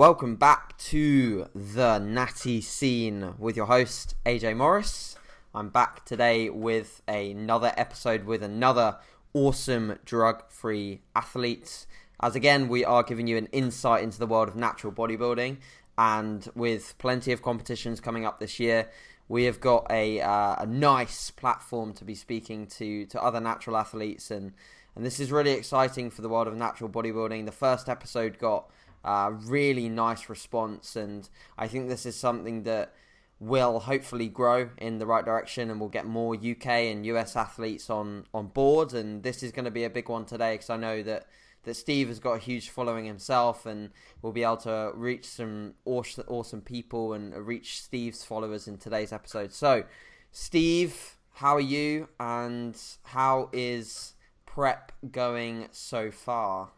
Welcome back to the Natty Scene with your host AJ Morris. I'm back today with another episode with another awesome drug-free athlete. As again, we are giving you an insight into the world of natural bodybuilding, and with plenty of competitions coming up this year, we have got a uh, a nice platform to be speaking to to other natural athletes and and this is really exciting for the world of natural bodybuilding. The first episode got a really nice response, and I think this is something that will hopefully grow in the right direction, and we'll get more UK and US athletes on on board. And this is going to be a big one today because I know that that Steve has got a huge following himself, and we'll be able to reach some awesome, awesome people and reach Steve's followers in today's episode. So, Steve, how are you, and how is prep going so far?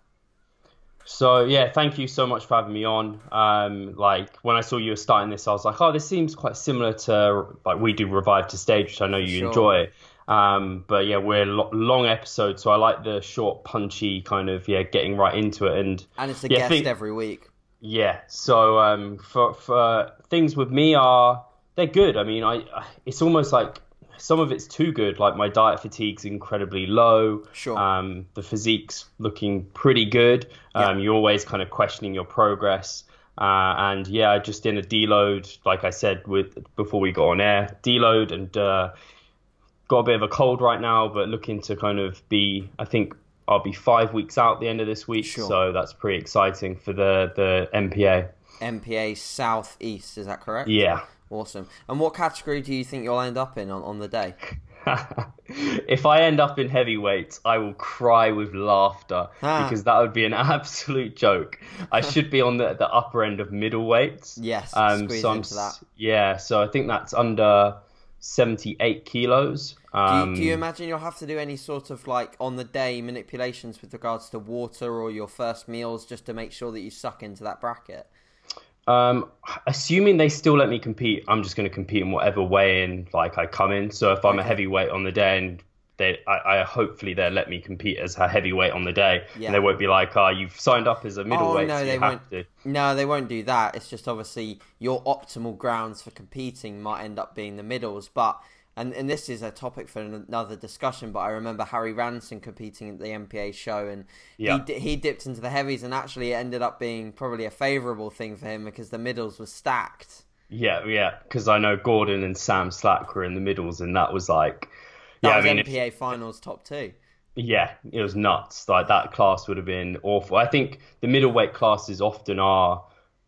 So yeah, thank you so much for having me on. Um, like when I saw you were starting this, I was like, oh, this seems quite similar to like we do Revive to Stage, which I know you sure. enjoy. Um, but yeah, we're lo- long episodes, so I like the short, punchy kind of yeah, getting right into it. And and it's a yeah, guest think, every week. Yeah. So um, for for things with me are they're good. I mean, I it's almost like some of it's too good. Like my diet fatigue's incredibly low. Sure. Um, the physique's looking pretty good. Um, yeah. You're always kind of questioning your progress. Uh, and yeah, I just in a deload, like I said with before we got on air, deload and uh, got a bit of a cold right now, but looking to kind of be, I think I'll be five weeks out the end of this week, sure. so that's pretty exciting for the the NPA. NPA Southeast, is that correct? Yeah. Awesome. And what category do you think you'll end up in on, on the day? if I end up in heavyweights, I will cry with laughter ah. because that would be an absolute joke. I should be on the, the upper end of middleweights. Yes, um, squeeze so into that. Yeah, so I think that's under 78 kilos. Um, do, you, do, you, um, imagine you'll have to do any sort of like on the day manipulations with regards to water or your first meals just to make sure that you suck into that bracket? Um, assuming they still let me compete, I'm just going to compete in whatever way in like I come in. So if I'm a heavyweight on the day and they, I, I, hopefully they'll let me compete as a heavyweight on the day, yeah. and they won't be like, "Oh, you've signed up as a middleweight, oh, no, so they won't. To. No, they won't do that. It's just obviously your optimal grounds for competing might end up being the middles, but and and this is a topic for another discussion. But I remember Harry Ranson competing at the NPA show, and yeah. he he dipped into the heavies, and actually it ended up being probably a favourable thing for him because the middles were stacked. Yeah, yeah, because I know Gordon and Sam Slack were in the middles, and that was like, that yeah, was I mean, NPA if, finals top two. Yeah, it was nuts. Like that class would have been awful. I think the middleweight classes often are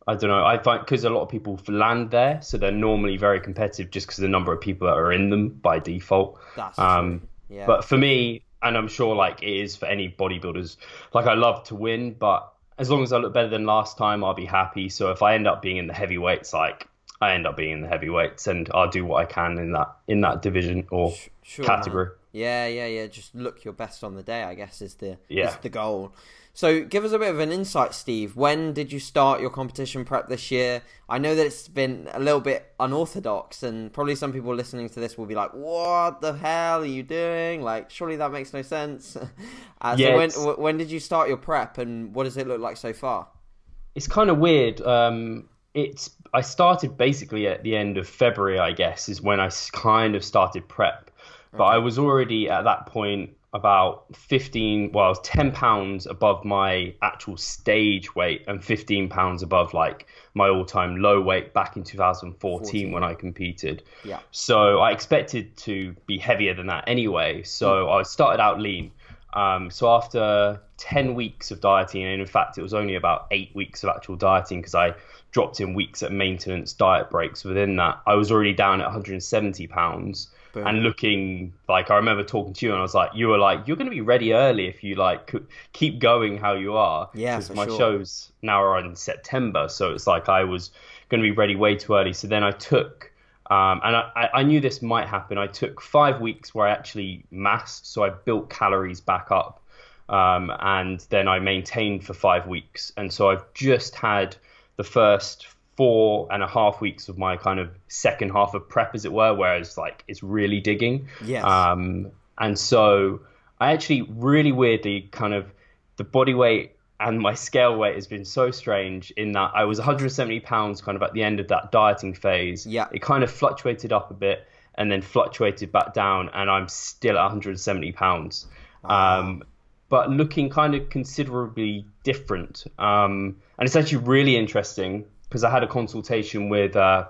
I don't know. I find because a lot of people land there, so they're normally very competitive just because the number of people that are in them by default. That's um. Yeah. But for me, and I'm sure like it is for any bodybuilders, like I love to win, but as long as I look better than last time, I'll be happy. So if I end up being in the heavyweights, like I end up being in the heavyweights, and I'll do what I can in that in that division or sure, category. Man. Yeah, yeah, yeah. Just look your best on the day. I guess is the yeah. is the goal. So, give us a bit of an insight, Steve. When did you start your competition prep this year? I know that it's been a little bit unorthodox, and probably some people listening to this will be like, "What the hell are you doing? Like, surely that makes no sense." uh, yeah, so, when when did you start your prep, and what does it look like so far? It's kind of weird. Um, it's I started basically at the end of February, I guess, is when I kind of started prep. But okay. I was already at that point about 15 well I was 10 pounds above my actual stage weight and 15 pounds above like my all-time low weight back in 2014 14. when I competed. Yeah. So I expected to be heavier than that anyway. So mm. I started out lean. Um, so after 10 weeks of dieting and in fact it was only about 8 weeks of actual dieting because I dropped in weeks at maintenance diet breaks within that I was already down at 170 pounds Boom. and looking like I remember talking to you and I was like, you were like, you're going to be ready early if you like keep going how you are. Yeah, because my sure. shows now are in September, so it's like I was going to be ready way too early. So then I took. Um, and I, I knew this might happen. I took five weeks where I actually massed, so I built calories back up, um, and then I maintained for five weeks. And so I've just had the first four and a half weeks of my kind of second half of prep, as it were, whereas like it's really digging. Yes. Um, and so I actually really weirdly kind of the body weight and my scale weight has been so strange in that I was 170 pounds kind of at the end of that dieting phase. Yeah. It kind of fluctuated up a bit and then fluctuated back down, and I'm still at 170 pounds. Wow. Um, but looking kind of considerably different. Um, and it's actually really interesting because I had a consultation with uh,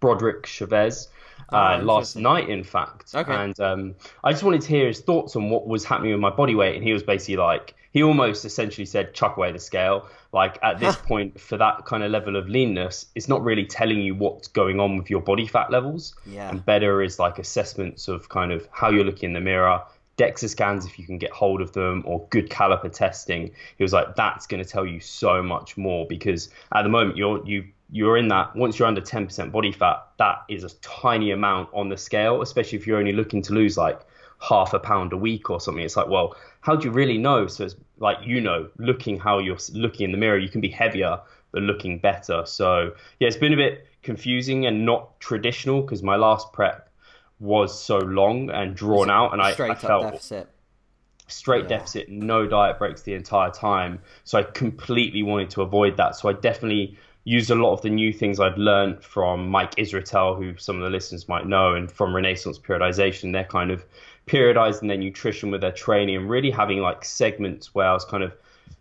Broderick Chavez Oh, uh, last night, in fact. Okay. And um, I just wanted to hear his thoughts on what was happening with my body weight. And he was basically like, he almost essentially said, chuck away the scale. Like at this point, for that kind of level of leanness, it's not really telling you what's going on with your body fat levels. Yeah. And better is like assessments of kind of how you're looking in the mirror, DEXA scans if you can get hold of them, or good caliper testing. He was like, that's going to tell you so much more because at the moment you're you you're in that once you're under 10% body fat, that is a tiny amount on the scale, especially if you're only looking to lose like half a pound a week or something. It's like, well, how do you really know? So it's like you know, looking how you're looking in the mirror, you can be heavier but looking better. So yeah, it's been a bit confusing and not traditional because my last prep was so long and drawn out, and I, Straight I up felt deficit. straight Yeah. deficit, no diet breaks the entire time. So I completely wanted to avoid that. So I definitely used a lot of the new things I'd learned from Mike Israetel, who some of the listeners might know, and from Renaissance Periodization. They're kind of periodizing their nutrition with their training and really having like segments where I was kind of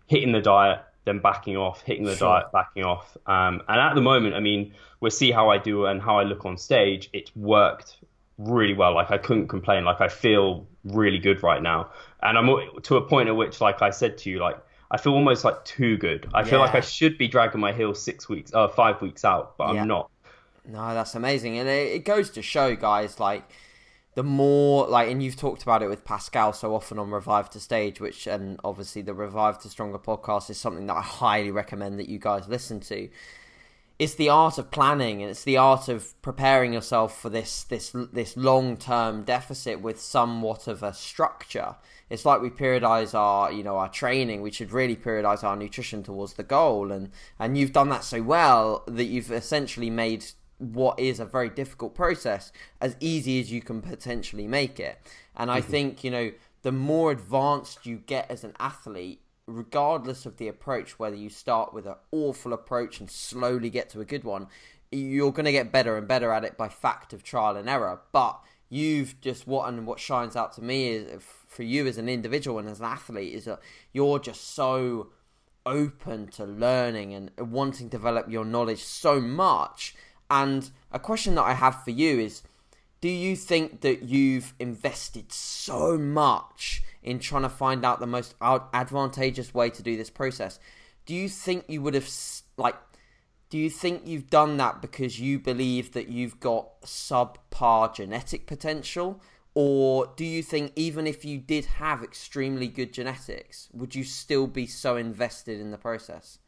hitting the diet, then backing off, hitting the Sure. diet, backing off. Um, and at the moment, I mean, we'll see how I do and how I look on stage. It's worked really well. Like I couldn't complain. Like I feel really good right now, and I'm to a point at which, like I said to you, like I feel almost like too good. I feel like I should be dragging my heels six weeks, uh, five weeks out, but Yeah. I'm not. No, that's amazing, and it, it goes to show, guys, like the more like, and you've talked about it with Pascal so often on Revive to Stage, which, and obviously the Revive to Stronger podcast is something that I highly recommend that you guys listen to. It's the art of planning, and it's the art of preparing yourself for this this this long term deficit with somewhat of a structure. It's like we periodize our you know our training. We should really periodize our nutrition towards the goal, and and you've done that so well that you've essentially made what is a very difficult process as easy as you can potentially make it. And I mm-hmm. think, you know, the more advanced you get as an athlete, regardless of the approach, whether you start with an awful approach and slowly get to a good one, you're going to get better and better at it by fact of trial and error. But you've just what and what shines out to me is for you as an individual and as an athlete is that you're just so open to learning and wanting to develop your knowledge so much. And a question that I have for you is do you think that you've invested so much in trying to find out the most advantageous way to do this process? Do you think you would have, like, do you think you've done that because you believe that you've got subpar genetic potential? Or do you think even if you did have extremely good genetics, would you still be so invested in the process?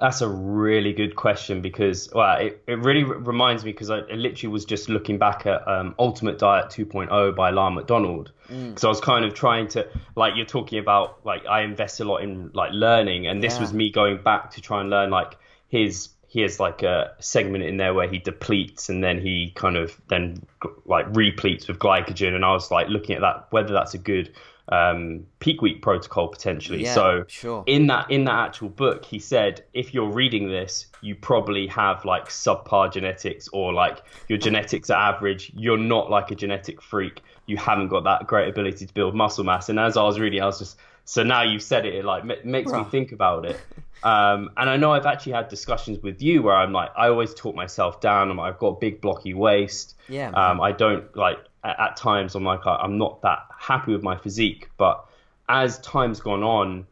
That's a really good question because well, it, it really r- reminds me because I, I literally was just looking back at um, Ultimate Diet 2.0 by Lyle McDonald because I was kind of trying to like you're talking about like I invest a lot in like learning and this Yeah. was me going back to try and learn like his he has like a segment in there where he depletes and then he kind of then like repletes with glycogen and I was like looking at that whether that's a good um, peak week protocol potentially. Yeah, so sure. in that in that actual book he said if you're reading this you probably have like subpar genetics or like your genetics are average. You're not like a genetic freak. You haven't got that great ability to build muscle mass. And as i was reading i was just so now you've said it it like ma- makes me think about it. Um, and i know i've actually had discussions with you where i'm like i always talk myself down. I'm like, i've got a big blocky waist. Yeah, um, i don't like at, times i'm like i'm not that happy with my physique but as time's gone on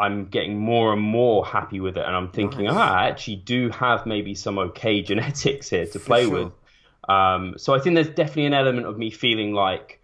I'm getting more and more happy with it, and I'm thinking, Nice. ah, I actually do have maybe some okay genetics here to play sure. with. Um, so I think there's definitely an element of me feeling like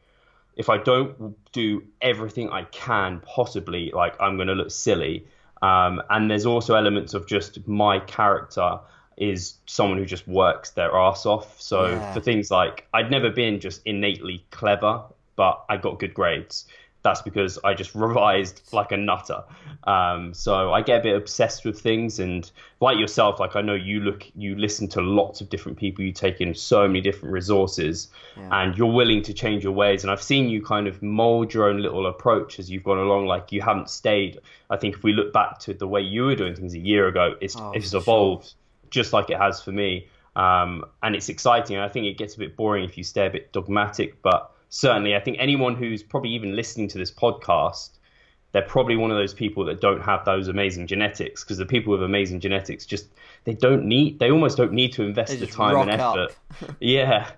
if I don't do everything I can possibly, like I'm going to look silly. Um, and there's also elements of just my character is someone who just works their ass off. So Yeah. for things like I'd never been just innately clever, but I got good grades. that's because I just revised like a nutter. Um, so I get a bit obsessed with things, and like yourself, like I know you look, you listen to lots of different people, you take in so many different resources, yeah. and you're willing to change your ways. And I've seen you kind of mold your own little approach as you've gone along. Like you haven't stayed. I think if we look back to the way you were doing things a year ago, it's oh, it's evolved sure. Just like it has for me. Um, and it's exciting. And I think it gets a bit boring if you stay a bit dogmatic, but certainly, I think anyone who's probably even listening to this podcast, they're probably one of those people that don't have those amazing genetics because the people with amazing genetics just they don't need they almost don't need to invest the time and effort. yeah.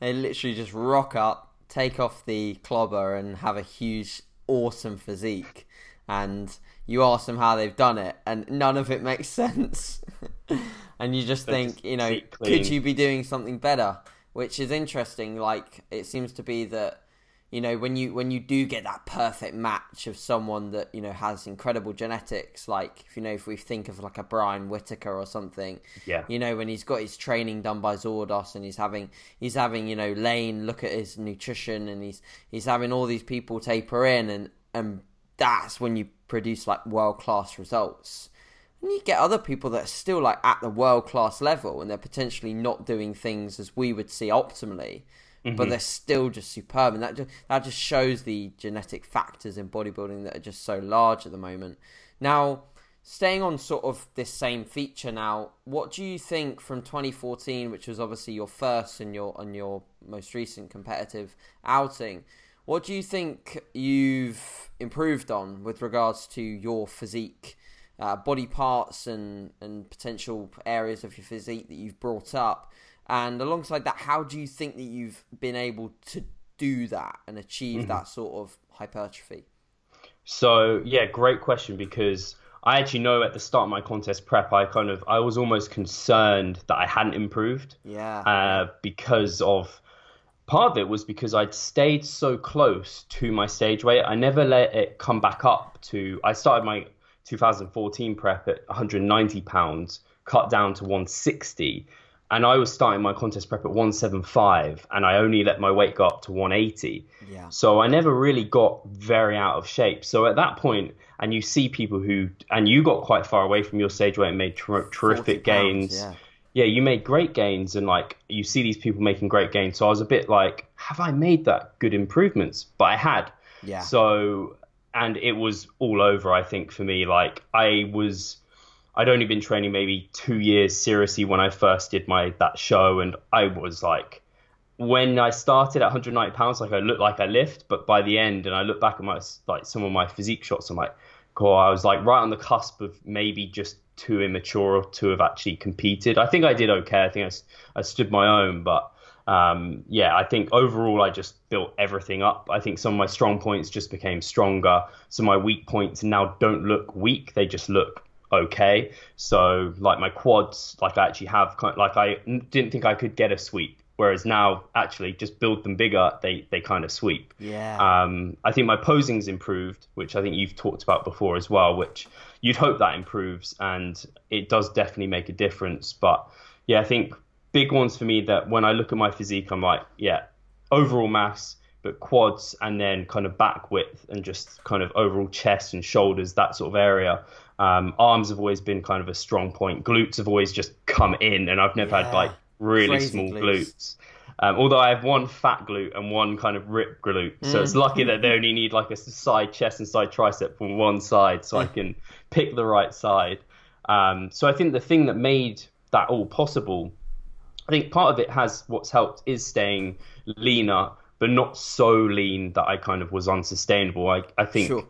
They literally just rock up, take off the clobber and have a huge awesome physique and you ask them how they've done it and none of it makes sense. and you just They're think, just you know, could you be doing something better? which is interesting. Like it seems to be that you know when you when you do get that perfect match of someone that you know has incredible genetics like if you know if we think of like a Brian Whitacre or something yeah you know when he's got his training done by Zordos and he's having he's having you know Layne look at his nutrition and he's he's having all these people taper in and and that's when you produce like world class results and you get other people that are still like at the world class level and they're potentially not doing things as we would see optimally, mm-hmm. but they're still just superb. And that just, that just shows the genetic factors in bodybuilding that are just so large at the moment. Now, staying on sort of this same feature now, what do you think from 2014, which was obviously your first and your and your most recent competitive outing? What do you think you've improved on with regards to your physique? uh, body parts and, and potential areas of your physique that you've brought up. And alongside that, how do you think that you've been able to do that and achieve mm-hmm. that sort of hypertrophy? So, yeah, great question because I actually know at the start of my contest prep, I kind of, I was almost concerned that I hadn't improved. Yeah. Uh, because of, part of it was because I'd stayed so close to my stage weight. I never let it come back up to, I started my 2014 prep at 190 pounds, cut down to 160. And I was starting my contest prep at 175, and I only let my weight go up to 180. Yeah. So I never really got very out of shape. So at that point, and you see people who, and you got quite far away from your stage weight and made ter- terrific gains. yeah. Yeah, you made great gains, and like you see these people making great gains. So I was a bit like, have I made that good improvements? But I had. Yeah. So and it was all over. I think for me, like I was, I'd only been training maybe two years seriously when I first did my that show, and I was like, when I started at 190 pounds, like I looked like I lift, but by the end, and I look back at my like some of my physique shots, I'm like, cool, I was like right on the cusp of maybe just too immature to have actually competed. I think I did okay. I think I, I stood my own, but um, yeah, I think overall I just built everything up. I think some of my strong points just became stronger. Some of my weak points now don't look weak; they just look okay. So like my quads, like I actually have, like I didn't think I could get a sweep, whereas now actually just build them bigger, they they kind of sweep. Yeah. Um, I think my posing's improved, which I think you've talked about before as well, which you'd hope that improves, and it does definitely make a difference. But yeah, I think big ones for me that when I look at my physique, I'm like, yeah, overall mass, but quads and then kind of back width and just kind of overall chest and shoulders, that sort of area. Um, arms have always been kind of a strong point. Glutes have always just come in, and I've never yeah. had like really Crazy small glutes. glutes. Um, although I have one fat glute and one kind of rip glute, so mm. it's lucky that they only need like a side chest and side tricep from one side, so I can pick the right side. Um, so I think the thing that made that all possible I think part of it has what's helped is staying leaner, but not so lean that I kind of was unsustainable. I, I think sure.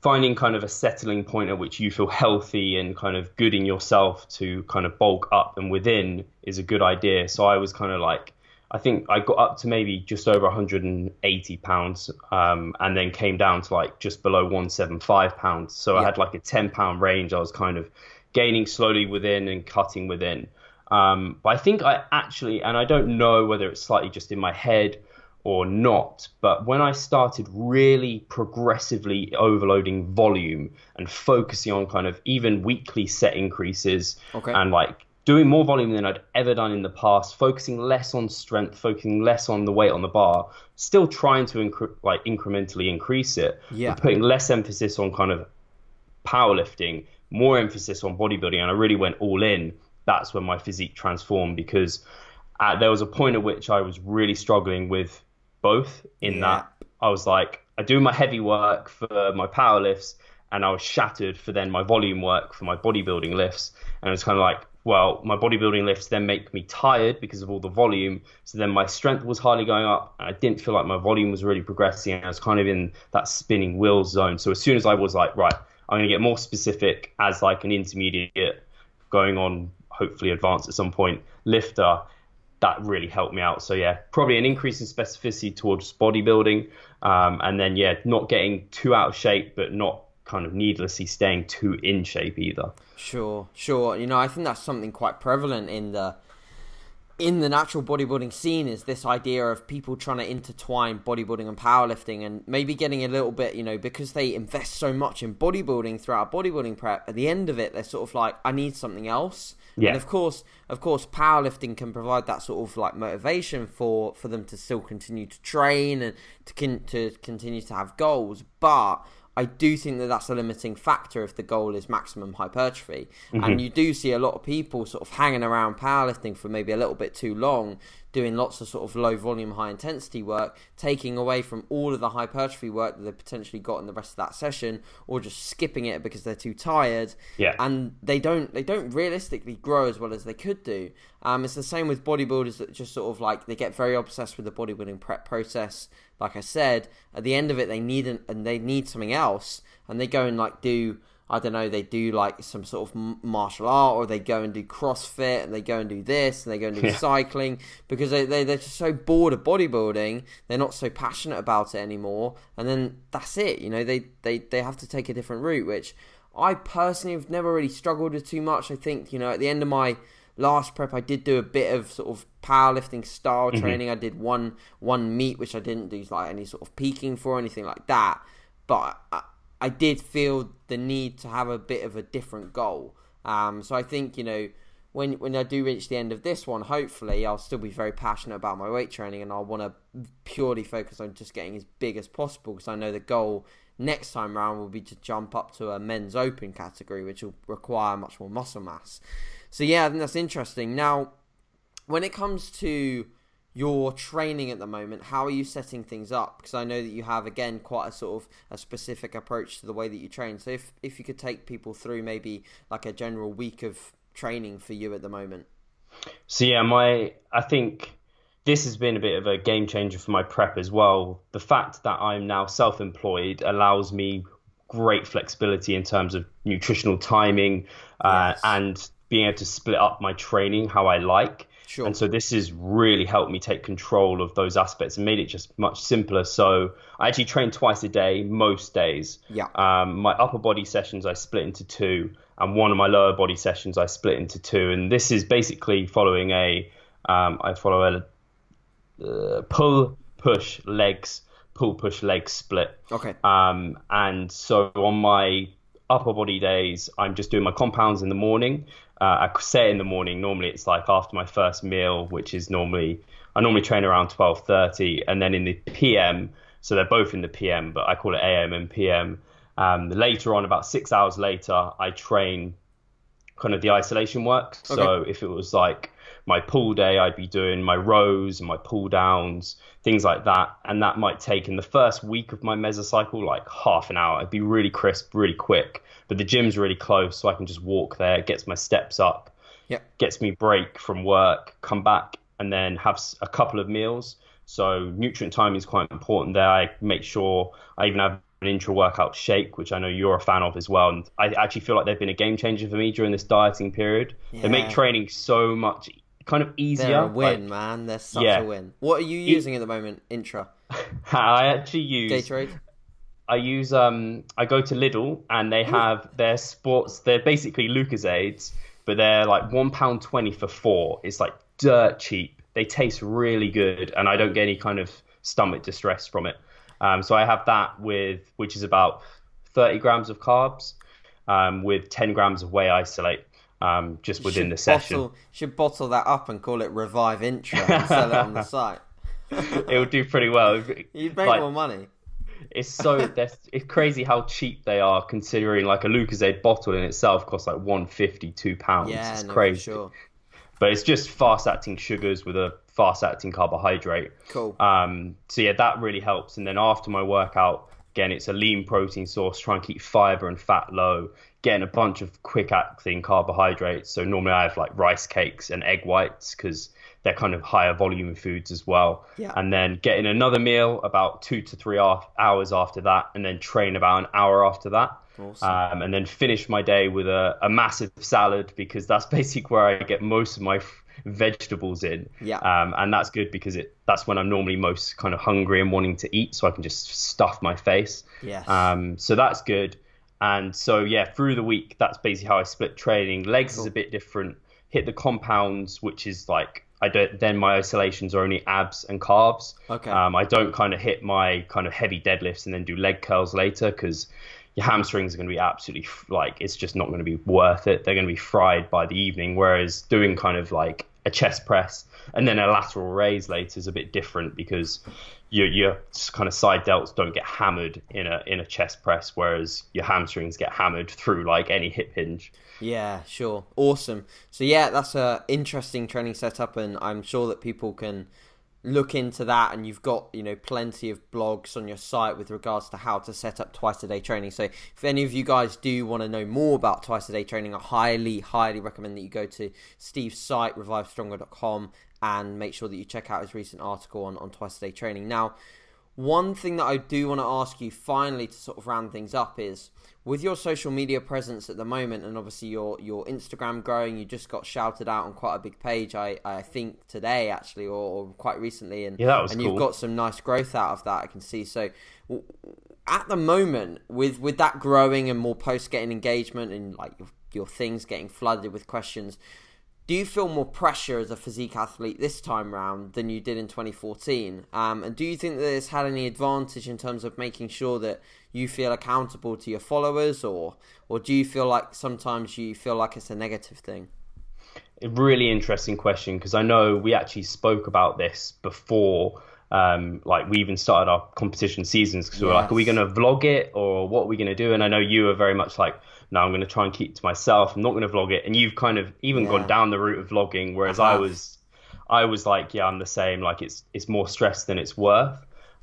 Finding kind of a settling point at which you feel healthy and kind of good in yourself to kind of bulk up and within is a good idea. So I was kind of like, I think I got up to maybe just over 180 pounds, um, and then came down to like just below 175 pounds. So yeah. I had like a 10 pound range. I was kind of gaining slowly within and cutting within. Um, but I think I actually, and I don't know whether it's slightly just in my head or not, but when I started really progressively overloading volume and focusing on kind of even weekly set increases okay. and like doing more volume than I'd ever done in the past, focusing less on strength, focusing less on the weight on the bar, still trying to incre- like incrementally increase it, Yeah. putting less emphasis on kind of powerlifting, more emphasis on bodybuilding, and I really went all in. That's when my physique transformed because uh, there was a point at which I was really struggling with both. In Yeah. that I was like, I do my heavy work for my power lifts, and I was shattered for then my volume work for my bodybuilding lifts, and it was kind of like. Well, my bodybuilding lifts then make me tired because of all the volume. So then my strength was hardly going up. And I didn't feel like my volume was really progressing. And I was kind of in that spinning wheels zone. So as soon as I was like, right, I'm going to get more specific as like an intermediate going on, hopefully advanced at some point, lifter, that really helped me out. So yeah, probably an increase in specificity towards bodybuilding. Um, and then, yeah, not getting too out of shape, but not kind of needlessly staying too in shape either. Sure, sure. You know, I think that's something quite prevalent in the in the natural bodybuilding scene is this idea of people trying to intertwine bodybuilding and powerlifting and maybe getting a little bit, you know, because they invest so much in bodybuilding throughout bodybuilding prep, at the end of it they're sort of like, I need something else. Yeah. And of course of course powerlifting can provide that sort of like motivation for for them to still continue to train and to con- to continue to have goals, but I do think that that's a limiting factor if the goal is maximum hypertrophy. And mm-hmm. you do see a lot of people sort of hanging around powerlifting for maybe a little bit too long, doing lots of sort of low volume, high intensity work, taking away from all of the hypertrophy work that they potentially got in the rest of that session, or just skipping it because they're too tired. Yeah. And they don't they don't realistically grow as well as they could do. Um, it's the same with bodybuilders that just sort of like they get very obsessed with the bodybuilding prep process. Like I said, at the end of it, they need an, and they need something else, and they go and like do I don't know, they do like some sort of martial art, or they go and do CrossFit, and they go and do this, and they go and do Yeah. cycling because they, they they're just so bored of bodybuilding, they're not so passionate about it anymore, and then that's it. You know, they they they have to take a different route, which I personally have never really struggled with too much. I think you know at the end of my last prep, I did do a bit of sort of powerlifting style mm-hmm. training. I did one one meet, which I didn't do like any sort of peaking for or anything like that, but. I, I did feel the need to have a bit of a different goal. Um, so I think you know when when I do reach the end of this one, hopefully I'll still be very passionate about my weight training and I'll want to purely focus on just getting as big as possible because I know the goal next time around will be to jump up to a men's open category, which will require much more muscle mass. So yeah, I think that's interesting. Now, when it comes to your training at the moment, how are you setting things up? Because I know that you have again quite a sort of a specific approach to the way that you train. So if if you could take people through maybe like a general week of training for you at the moment. So yeah, my I think this has been a bit of a game changer for my prep as well. The fact that I'm now self-employed allows me great flexibility in terms of nutritional timing uh, Yes. and being able to split up my training how I like. Sure. And so this has really helped me take control of those aspects and made it just much simpler. So I actually train twice a day most days. Yeah. Um, my upper body sessions I split into two, and one of my lower body sessions I split into two. And this is basically following a um, I follow a uh, pull push legs pull push legs split. Okay. Um, and so on my upper body days, I'm just doing my compounds in the morning. Uh, I say in the morning. Normally, it's like after my first meal, which is normally I normally train around 12:30, and then in the PM. So they're both in the PM, but I call it AM and PM. Um, later on, about six hours later, I train kind of the isolation work. So if it was like my pull day, I'd be doing my rows and my pull downs, things like that. And that might take in the first week of my mesocycle like half an hour. It'd be really crisp, really quick. But the gym's really close, so I can just walk there, gets my steps up, Yep. gets me break from work, come back, and then have a couple of meals. So nutrient timing is quite important there. I make sure I even have an intra workout shake, which I know you're a fan of as well. And I actually feel like they've been a game changer for me during this dieting period. They make training so much kind of easier. They're a win, Like, man. They're such Yeah. a win. What are you using at the moment? Intra. I actually use Gatorade? I use um I go to Lidl and they have their sports they're basically Lucozades, but they're like one pound twenty for four. It's like dirt cheap. They taste really good and I don't get any kind of stomach distress from it. Um, so I have that with which is about thirty grams of carbs, um, with ten grams of whey isolate. Um, just within should the session. Bottle, should bottle that up and call it Revive Intro and sell it on the site. it would do pretty well. You'd make Like, more money. It's so that's it's crazy how cheap they are considering like a Lucozade bottle in itself costs like 150 two pounds. Yeah, it's no, crazy. for sure. But it's just fast acting sugars with a fast acting carbohydrate. Cool. Um, so yeah, that really helps. And then after my workout, again, it's a lean protein source. Try and keep fiber and fat low. Getting a bunch of quick acting carbohydrates. So normally I have like rice cakes and egg whites because they're kind of higher volume foods as well. Yeah. And then getting another meal about two to three hours after that, and then train about an hour after that. Awesome. Um, and then finish my day with a, a massive salad because that's basically where I get most of my f- vegetables in. Yeah. Um, and that's good because it that's when I'm normally most kind of hungry and wanting to eat, so I can just stuff my face. Yes. Um, so that's good. And so yeah, through the week, that's basically how I split training. Legs is a bit different. Hit the compounds, which is like I don't. Then my isolations are only abs and calves. Okay. Um, I don't kind of hit my kind of heavy deadlifts and then do leg curls later because your hamstrings are going to be absolutely like it's just not going to be worth it. They're going to be fried by the evening. Whereas doing kind of like a chest press and then a lateral raise later is a bit different because your your kind of side delts don't get hammered in a in a chest press, whereas your hamstrings get hammered through like any hip hinge. Yeah, sure. Awesome. So yeah, that's a interesting training setup and I'm sure that people can look into that and you've got, you know, plenty of blogs on your site with regards to how to set up twice a day training. So if any of you guys do want to know more about twice a day training, I highly, highly recommend that you go to Steve's site, revivestronger.com and make sure that you check out his recent article on, on twice a day training. Now, one thing that I do want to ask you finally to sort of round things up is with your social media presence at the moment and obviously your your Instagram growing, you just got shouted out on quite a big page I, I think today actually or, or quite recently and Yeah, and cool. you've got some nice growth out of that I can see. So at the moment with with that growing and more posts getting engagement and like your your things getting flooded with questions do you feel more pressure as a physique athlete this time round than you did in 2014? Um, and do you think that it's had any advantage in terms of making sure that you feel accountable to your followers, or or do you feel like sometimes you feel like it's a negative thing? a really interesting question because I know we actually spoke about this before. Um, like we even started our competition seasons because we were like, are we going to vlog it or what are we going to do? And I know you were very much like, no, I'm going to try and keep it to myself. I'm not going to vlog it. And you've kind of even Yeah. gone down the route of vlogging, whereas I I, was, I was like, yeah, I'm the same. Like it's it's more stress than it's worth.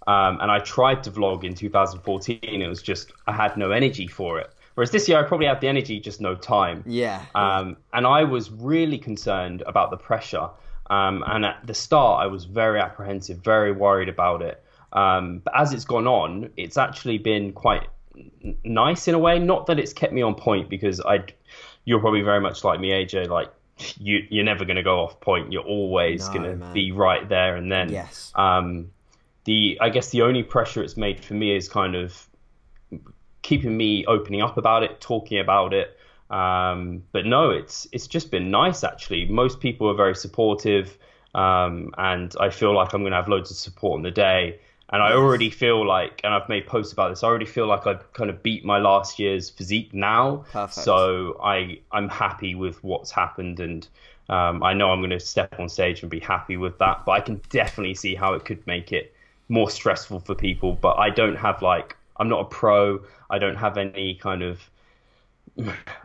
Um, and I tried to vlog in 2014. It was just I had no energy for it. Whereas this year I probably have the energy, just no time. Yeah. Um, and I was really concerned about the pressure. Um, and at the start, I was very apprehensive, very worried about it. Um, but as it's gone on, it's actually been quite n- nice in a way. Not that it's kept me on point because I, you're probably very much like me, AJ. Like you, you're never going to go off point. You're always No, going to be right there and then. yes. Um, the I guess the only pressure it's made for me is kind of keeping me opening up about it, talking about it. Um, but no, it's it's just been nice actually. Most people are very supportive, um, and I feel like I'm going to have loads of support on the day. And I already feel like, and I've made posts about this. I already feel like I've kind of beat my last year's physique now. Perfect. So I I'm happy with what's happened, and um, I know I'm going to step on stage and be happy with that. But I can definitely see how it could make it more stressful for people. But I don't have like I'm not a pro. I don't have any kind of.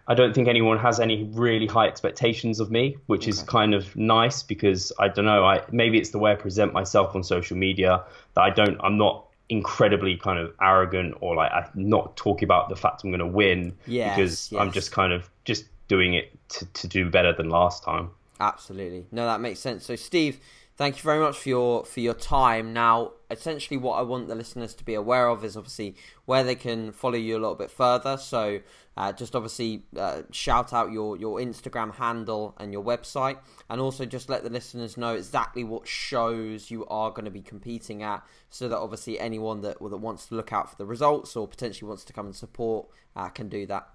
I don't think anyone has any really high expectations of me, which is kind of nice because I don't know. I maybe it's the way I present myself on social media that I don't. I'm not incredibly kind of arrogant or like I'm not talking about the fact I'm going to win Yes, because I'm just kind of just doing it to, to do better than last time. Absolutely. No, that makes sense. So, Steve, thank you very much for your for your time. Now, essentially, what I want the listeners to be aware of is obviously where they can follow you a little bit further. So, uh, just obviously uh, shout out your your Instagram handle and your website, and also just let the listeners know exactly what shows you are going to be competing at, so that obviously anyone that that wants to look out for the results or potentially wants to come and support uh, can do that.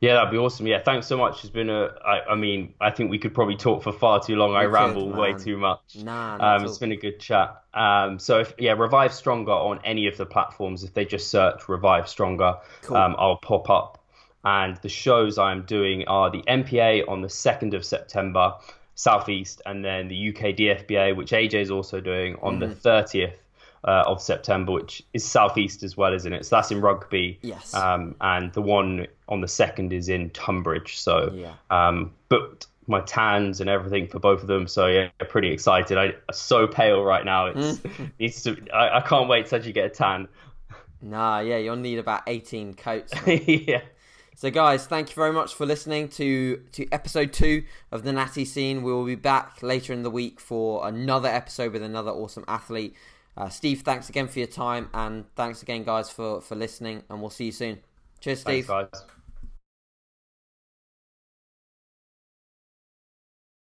Yeah, that'd be awesome. Yeah, thanks so much. It's been a. I, I mean, I think we could probably talk for far too long. I ramble way too much. Nah, Um, it's been a good chat. Um, so if yeah, Revive Stronger on any of the platforms. If they just search Revive Stronger, Cool. um, I'll pop up. And the shows I'm doing are the NPA on the 2nd of September, Southeast, and then the UK DFBA, which AJ is also doing on mm-hmm. the 30th uh, of September, which is southeast as well, isn't it? So that's in Rugby. Yes. Um, and the one on the second is in Tunbridge. So yeah. um, booked my tans and everything for both of them. So yeah, pretty excited. I, am so pale right now. It's needs to. I, I can't wait to actually get a tan. Nah, yeah, you'll need about 18 coats. yeah. So, guys, thank you very much for listening to to episode two of the Natty Scene. We will be back later in the week for another episode with another awesome athlete. Uh, Steve, thanks again for your time, and thanks again, guys, for for listening. And we'll see you soon. Cheers, Steve. Thanks, guys.